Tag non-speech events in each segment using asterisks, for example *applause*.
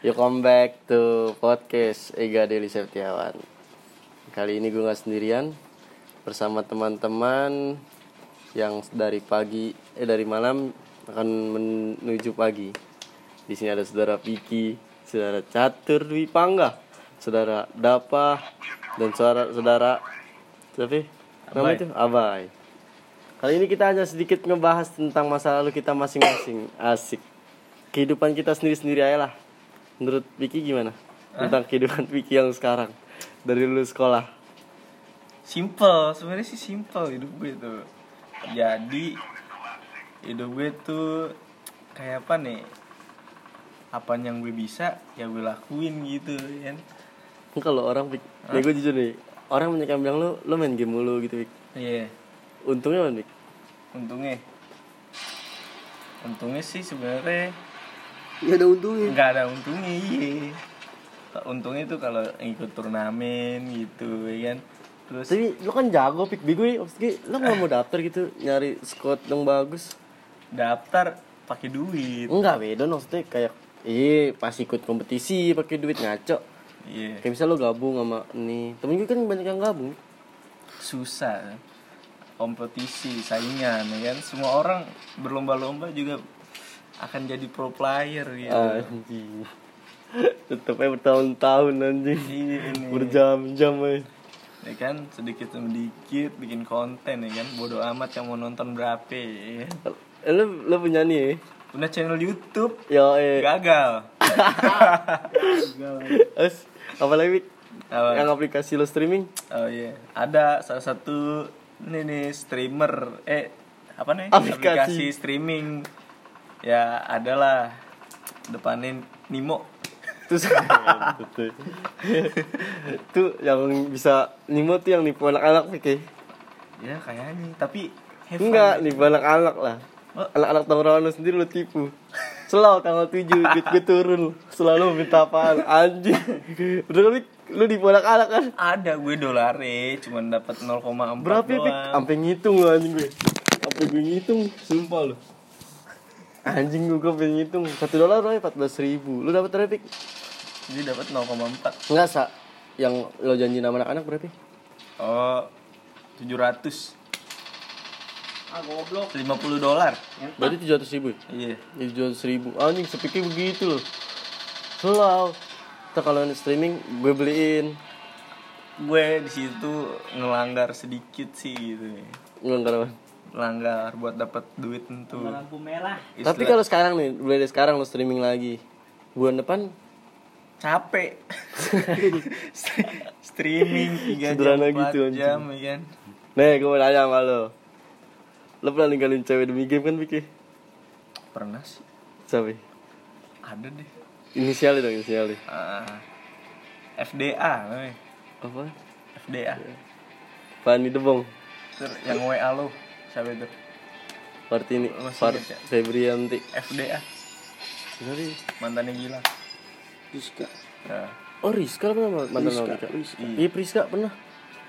You come back to podcast Ega Deli Septiawan Kali ini gue gak sendirian Bersama teman-teman Yang dari pagi Eh dari malam Akan menuju pagi Di sini ada saudara Piki Saudara Catur Dwi Pangga Saudara Dapa Dan saudara Saudara Siapa? Nama Abai. itu? Abai Kali ini kita hanya sedikit ngebahas tentang masa lalu kita masing-masing Asik Kehidupan kita sendiri-sendiri aja lah Menurut Vicky gimana? Tentang kehidupan Vicky yang sekarang Dari lulus sekolah Simple, sebenarnya sih simple hidup gue tuh. Jadi hidup gue tuh kayak apa nih? Apa yang gue bisa ya gue lakuin gitu kan. Kan Kalau orang Vick Nih gue jujur nih Orang banyak yang bilang lu, lu main game mulu gitu Vick Iya, Untungnya mana Vick? untungnya. Untungnya sih sebenarnya Gak ada untungnya. Nggak ada untungnya iya. Untungnya tuh kalau ikut turnamen gitu ya kan. Terus Tapi lu kan jago Vick Bego ya Maksudnya. Lu gak mau daftar gitu Nyari squad yang bagus. Daftar pakai duit. Enggak beda maksudnya. Kayak Iya pas ikut kompetisi pakai duit ngaco. Iya. Kayak misalnya lu gabung sama nih Temen gue kan banyak yang gabung. Susah kompetisi saingan ya kan? Semua orang berlomba-lomba juga akan jadi pro player gitu Anjing *laughs* Tetep aja bertahun-tahun anjing Iya, ini Berjam-jam aja ya kan sedikit demi sedikit bikin konten ya kan bodoh amat yang mau nonton berapa ya kan? Eh, lu, lu punya nih ya? punya channel YouTube Yo, eh. gagal *laughs* Terus, apa lagi? Apa? Yang aplikasi lo streaming? oh iya ada salah satu ini nih streamer eh apa nih Aplikasi. streaming ya adalah. Depanin Nimo. Terus, *laughs* tuh, tuh yang bisa nipu tuh yang nipu anak-anak Wik, ya? ya kayaknya. Tapi. Enggak, nipu anak-anak lah. Oh. Anak-anak tongkrongan lu sendiri lu tipu. Selalu tanggal 7 duit gue turun. Selalu minta apaan? Anjing. Udah Wik? lu nipu anak-anak kan? Ada gue dolare cuman dapat 0,4 Berapa ya. Sampai ngitung lu anjing gue Sampai gue ngitung. Sumpah lu Anjing gue gue pengen ngitung. Satu dolar berapa? 14 ribu. Lu dapet berapa Pik? jadi dapat 0,4 Enggak sa. Yang lo janji sama anak-anak berapa? oh 700 Ah goblok. 50 dolar. Berarti 700 ribu iya. Ya? 700 ribu. Anjing sepikir begitu loh. Selalu. Ntar kalau ini streaming gue beliin. Gue di situ ngelanggar sedikit sih gitu. Enggak apa ngelanggar buat dapat duit itu Lampu merah. Tapi kalau sekarang nih Mulai dari sekarang lo streaming lagi. Bulan depan? Capek. *laughs* Streaming 3 jam Sederhana 4 gitu, jam ya kan? Nih gue mau nanya sama lo. Lo pernah ninggalin cewek demi game kan Piki? pernah sih. Siapa? ada deh. Inisialnya dong inisialnya Ah, FDA namanya. Apa? FDA Fani Debong. Yang WA lo siapa itu? Partini Masih Far ya? Febrianti. FDA Sorry. mantannya gila. Rizka. Nah, Oh Rizka pernah mantan Rizka, sama Rizka? Rizka. Iya Priska pernah.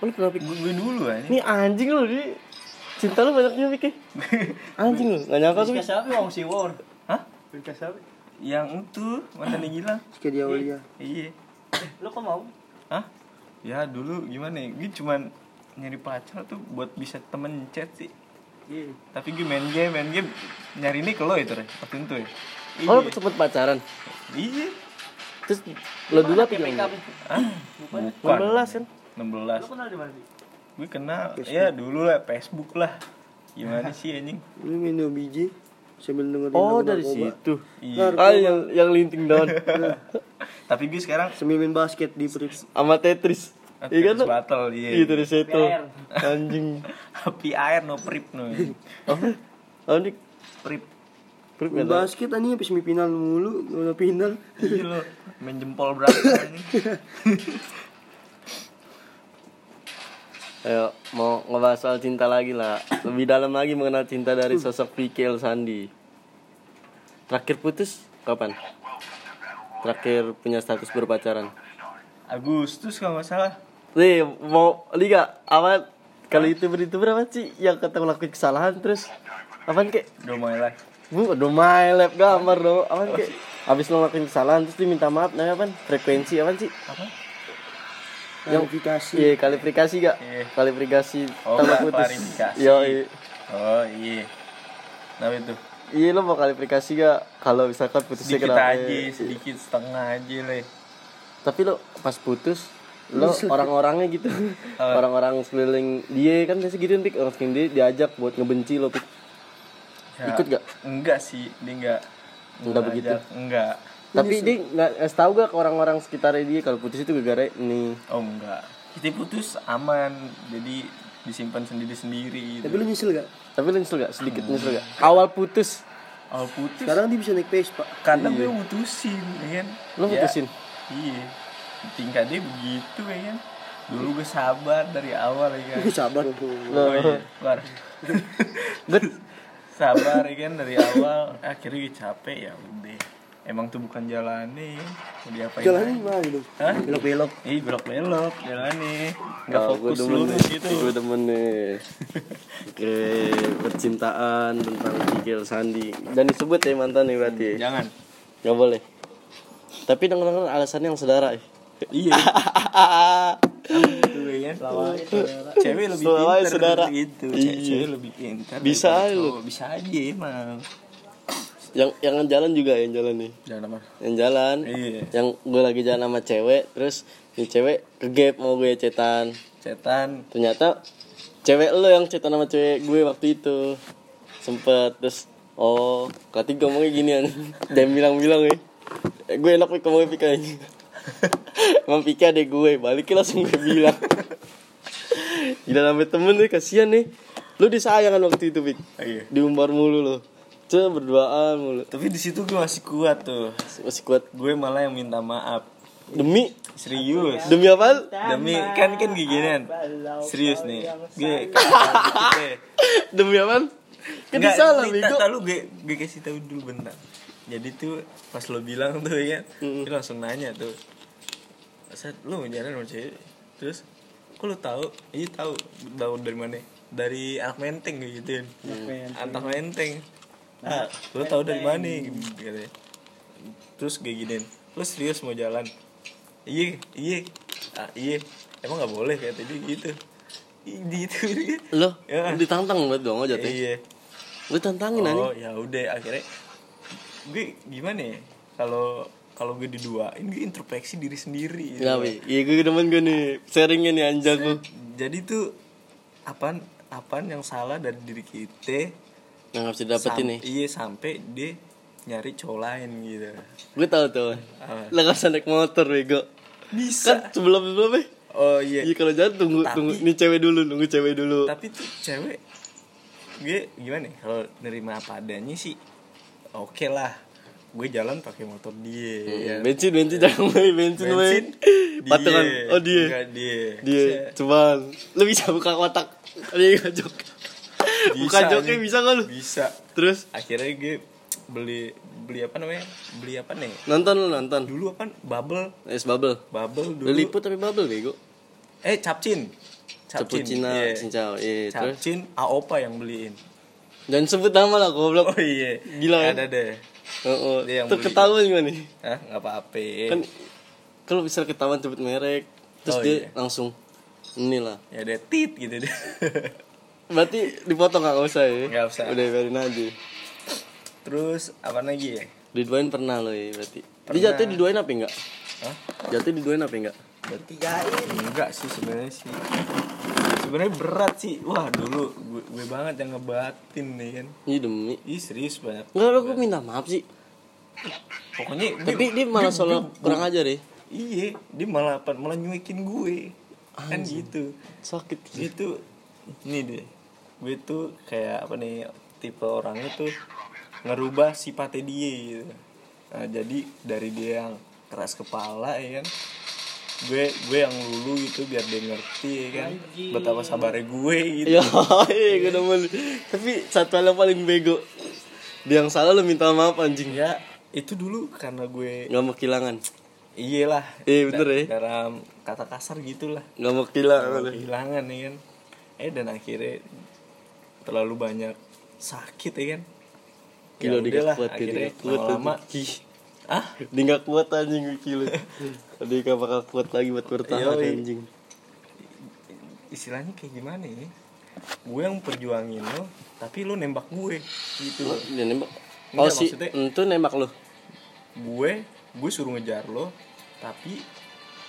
Oh lu pernah Pik? gue, dulu aja Ini anjing lo di Cinta lu banyaknya Pik ya? *laughs* Anjing lo Gak nyangka tuh Rizka siapa Wong Siwon? Hah? Rizka siapa? Yang itu mantannya gila. Rizka Diawalia iya. Lo kok mau? hah? Ya dulu gimana ya? Gue cuman nyari pacar tuh buat bisa temen chat sih Iya. Tapi gue main game main game nyari ini ke lo itu deh waktu itu ya. Oh lu sempet pacaran? Iya. Terus lo dulu apa gimana? Hah? Bukan. Bukan. 16 kan? 16 Lo kenal di mana? gue kenal ya dulu lah Facebook lah. Gimana sih anjing? Ini minum biji sambil dengerin Oh dari narkoba. situ. Iya. Ah yang, yang linting down *laughs* tapi gue sekarang Sambil main basket di Sama Tetris Iya kan? Battle iya. Iya dari situ. Anjing. Api air no prip no. *laughs* Apa? Oh ini prip nggak tahu. basket anjing sampai semifinal mulu Udah final. Iya lo main jempol berapa *laughs* anjing? Ayo mau ngebahas soal cinta lagi lah. Lebih dalam lagi mengenal cinta dari sosok Pikil Sandi. Terakhir putus kapan? Terakhir punya status berpacaran. Agustus kalau nggak salah Nih mau liga apa kalau itu itu berapa sih? Yang kata ngelakuin kesalahan terus? Apaan kek? Mulai lah. Bu my lab gambar dong. Apaan kek? Abis lo ngelakuin kesalahan terus dia minta maaf namanya apa frekuensi apa sih? Apa? Yang- Klarifikasi. iya kalifikasi gak Iya. kalifikasi Oh, tambah putus. klarifikasi. yo iya. oh iya. Nah itu? Iya lo mau kalifikasi gak kalau misalkan putusnya sedikit kenapa? aja sedikit setengah aja le. Tapi lo pas putus lo *laughs* orang-orangnya gitu. *laughs* Orang-orang sekeliling dia kan biasa gitu nih orang sekeliling dia diajak buat ngebenci lo Pik. Ya, Ikut gak? enggak sih dia enggak Enggak begitu? enggak tapi dia nggak ngasih tahu gak ke orang-orang sekitarnya dia kalau putus itu gara-gara nih oh enggak kita putus aman jadi disimpan sendiri sendiri Tapi lu nyesel gak? tapi lo nyesel gak sedikit nyesel gak awal putus. Oh putus. Sekarang dia bisa naik Vespa. karena gue mutusin ya kan? Lo Ya, putusin iya tingkat dia begitu ya kan dulu gue sabar dari awal ya kan Gue sabar. lo oh iya *laughs* bet sabar ya kan dari awal akhirnya gue capek ya udah emang tuh bukan jalannya mau diapain lagi? gimana gitu? Hah? Belok-belok. Ih belok belok jalannya nggak Oh, gua fokus nih. gitu Gue demen nih. Oke, percintaan tentang Kikil Sandi. Dan disebut ya mantan nih berarti. jangan Gak boleh. Tapi dengan alasannya yang saudara. eh. Iya gitu ya kan cewek lebih Selawai pintar saudara. gitu Iya. cewek lebih pintar Bisa lu. bisa aja emang yang yang jalan juga yang jalan nih. jangan apa Yang jalan. Iya. Yang gue lagi jalan sama cewek, terus nih cewek kegap mau gue cetan. setan Ternyata cewek lo yang cetan sama cewek gue waktu itu. Sempet terus oh, kati ngomongnya ginian. *laughs* Dan bilang-bilang ya. Eh, gue enak nih ngomongnya ini. *laughs* Emang Pika deh gue, balikin langsung gue bilang. Gila sampai temen nih, kasihan nih. Lu disayang kan waktu itu, Pik. iya Diumbar mulu lo. Coba berduaan mulu. tapi di situ gue masih kuat tuh Masih kuat. gue malah yang minta maaf Demi serius demi apa? demi kan kan ginian serius nih gue tahu *laughs* deh. demi apa? Kan Nggak, salah, Bego. tak- lu gue gue kasih tahu dulu bentar jadi tuh pas lo bilang tuh ya dia langsung nanya tuh saat lu mau jalan sama cewek. Terus kok lu tahu? Iya tahu. Tahu dari mana? Dari anak menteng kayak gitu. Anak menteng. Ah lu tahu dari mana? Gitu terus gue giniin lu serius mau jalan? Iya iya. Ah, iya. Emang nggak boleh kayak tadi gitu. Ih, gitu. Lo Ya. ditantang banget dong jatuh. iya. Lu tantangin aja. oh ya udah akhirnya. Gue gimana ya? Kalau kalau gue diduain gue introspeksi diri sendiri gitu. Wi. Iya gue demen gue nih. Sharingnya nih anjang gue. jadi tuh apaan apaan yang salah dari diri kita Yang gak bisa dapetin nih. iya sampai dia nyari cowok lain gitu Gue tau tuh. Lah gak usah naik motor bego. bisa Kan sebelum sebelumnya oh iya Iya kalau jalan tunggu Tapi- tunggu nih cewek dulu nunggu cewek dulu. tapi tuh cewek gue gimana ya, kalau nerima apa adanya sih oke lah gue jalan pakai motor dia ya. Hmm, Bensin bensin jangan main bensin main. bensin Patungan. Oh dia. Enggak, dia Dia cuman lu bisa buka kotak. Dia nggak jok. Buka joknya bisa gak lu? bisa Terus akhirnya gue beli beli apa namanya beli apa nih nonton lu nonton. dulu apa bubble Es bubble. bubble Lu dulu liput tapi bubble bego. eh capcin Cappuccino, iya. cincau, iya, terus capcin aopa yang beliin jangan sebut nama lah goblok. oh iya Gila, kan? ada deh Oh, Dia yang Tuh ketahuan gimana nih? Hah, nggak apa-apa Kan kalau bisa ketahuan sebut merek, terus Oh, dia iya. langsung inilah. ya ada tit gitu deh *laughs* Berarti dipotong nggak usah ya? Nggak usah. Udah biarin aja. terus apa lagi ya Diduain pernah lo ya berarti. Pernah. Dia jatuh diduain apa enggak? Hah? Jatuh diduain apa enggak? bertigain enggak sih sebenarnya sih sebenarnya berat sih wah dulu gue, gue banget yang ngebatin nih kan Iya demi. ih serius banyak Enggak lo gue minta maaf sih. pokoknya Tapi dia malah gue- soal kurang ajar ya. iya dia malah apa malah nyuekin gue kan gitu Sakit. dia tuh ini deh gue tuh kayak apa nih tipe orangnya tuh ngerubah sifatnya dia gitu nah, jadi dari dia yang keras kepala ya kan gue gue yang lulu gitu biar dia ngerti ya kan betapa sabarnya gue gitu Ya, iya gue demen. Tapi satu hal yang paling bego. Dia yang salah lo minta maaf anjing. ya itu dulu karena gue Gak mau kehilangan. iyalah Iya, bener ya. dalam kata kasar gitulah Gak mau kehilangan. kehilangan ya kan eh dan akhirnya terlalu banyak sakit ya kan Gila Ya dikasih udahlah, kuat akhirnya gitu. Kuat lama-lama Ih, ah Dia nggak kuat anjing lu. Dia nggak bakal kuat lagi buat bertahan Yoi. anjing. istilahnya kayak gimana ya gue yang perjuangin lo tapi lo nembak gue gitu loh Dia nembak. Oh si itu nembak lu. gue gue suruh ngejar lo tapi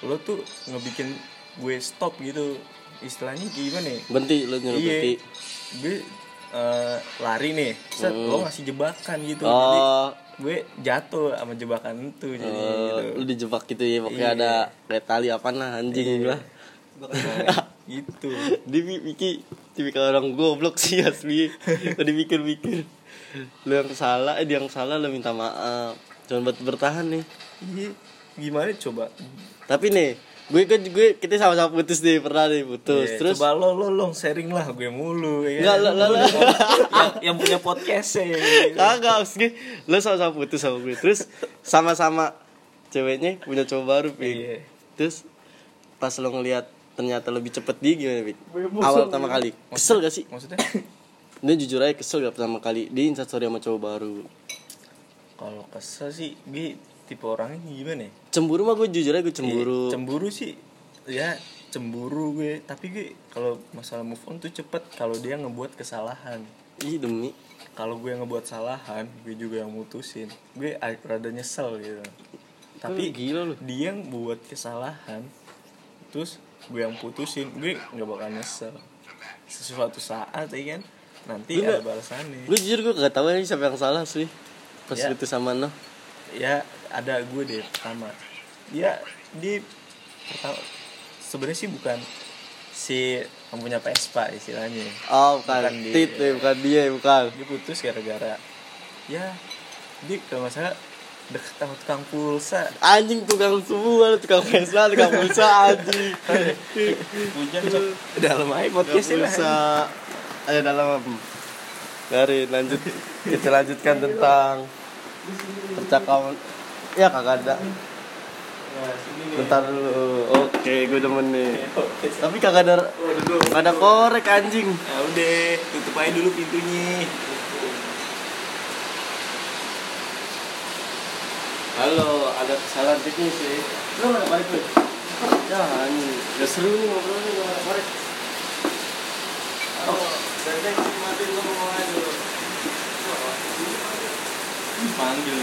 lo tuh ngebikin gue stop gitu istilahnya kayak gimana ya Berhenti lu nyuruh iya berhenti. gue eh, lari nih set lo ngasih jebakan gitu jadi Hmm. Oh, gue jatuh sama jebakan itu jadi eh, gitu lu dijebak gitu ya pokoknya Iya. ada kayak tali apa nah anjing Iya. lah. *laughs* Gitu Dia mi- Wiki tipikal orang goblok sih asli. Tadi mikir-mikir. Lu yang salah, eh dia yang salah lu minta maaf. Cuma buat bertahan nih. iya gimana coba Tapi nih, gue kan gue kita sama-sama putus nih pernah nih putus. Iya, Terus coba lo lo lo sharing lah gue mulu ya kan? lah, lah, lah. yang, yang punya podcast ya kagak maksudnya lu sama-sama putus sama gue. Terus sama-sama ceweknya punya cowok baru, Pik. Iya. Terus pas lo ngelihat ternyata lebih cepet dia gimana, Pik? Awal pertama kali. Kesel gak sih? maksudnya *coughs* Dia jujur aja kesel gak pertama kali dia instastory sama cowok baru. kalau kesel sih gue tipe orangnya gimana ya Cemburu mah gue jujur aja gue cemburu. Iya, cemburu sih ya cemburu gue tapi gue kalau masalah move on tuh cepet kalau dia ngebuat kesalahan Ih demi. kalau gue yang ngebuat kesalahan gue juga yang mutusin gue rada nyesel gitu tapi gila lu. dia yang buat kesalahan terus gue yang putusin gue nggak bakal nyesel sesuatu saat ya kan nanti Lu ada balasannya Gue jujur gue gak tahu ini siapa yang salah sih. Pas Ya. itu sama no. Ya ada gue deh pertama dia di pertama sebenarnya sih bukan si yang punya Vespa istilahnya Oh bukan, Bukan dia. Tit, eh, bukan dia, bukan. dia putus gara-gara ya dia kalau nggak salah deket sama tukang pulsa Anjing tukang semua, tukang Vespa, tukang pulsa anjing. hujan dalam aja podcastnya lah pulsa. Ayo dalam. Mari lanjut. Kita lanjutkan tentang percakapan. Ya kagak ada. Bentar dulu. Oke, gue demen nih. Tapi kagak ada kagak ada korek anjing. ya udah tutup aja dulu pintunya Halo, ada kesalahan teknis sih. Lu nggak ada balik lu? Ya, anjing. Gak seru nih ngobrolnya nggak ada korek. Oh, dari tadi matiin lu ngomong aja 많은 길을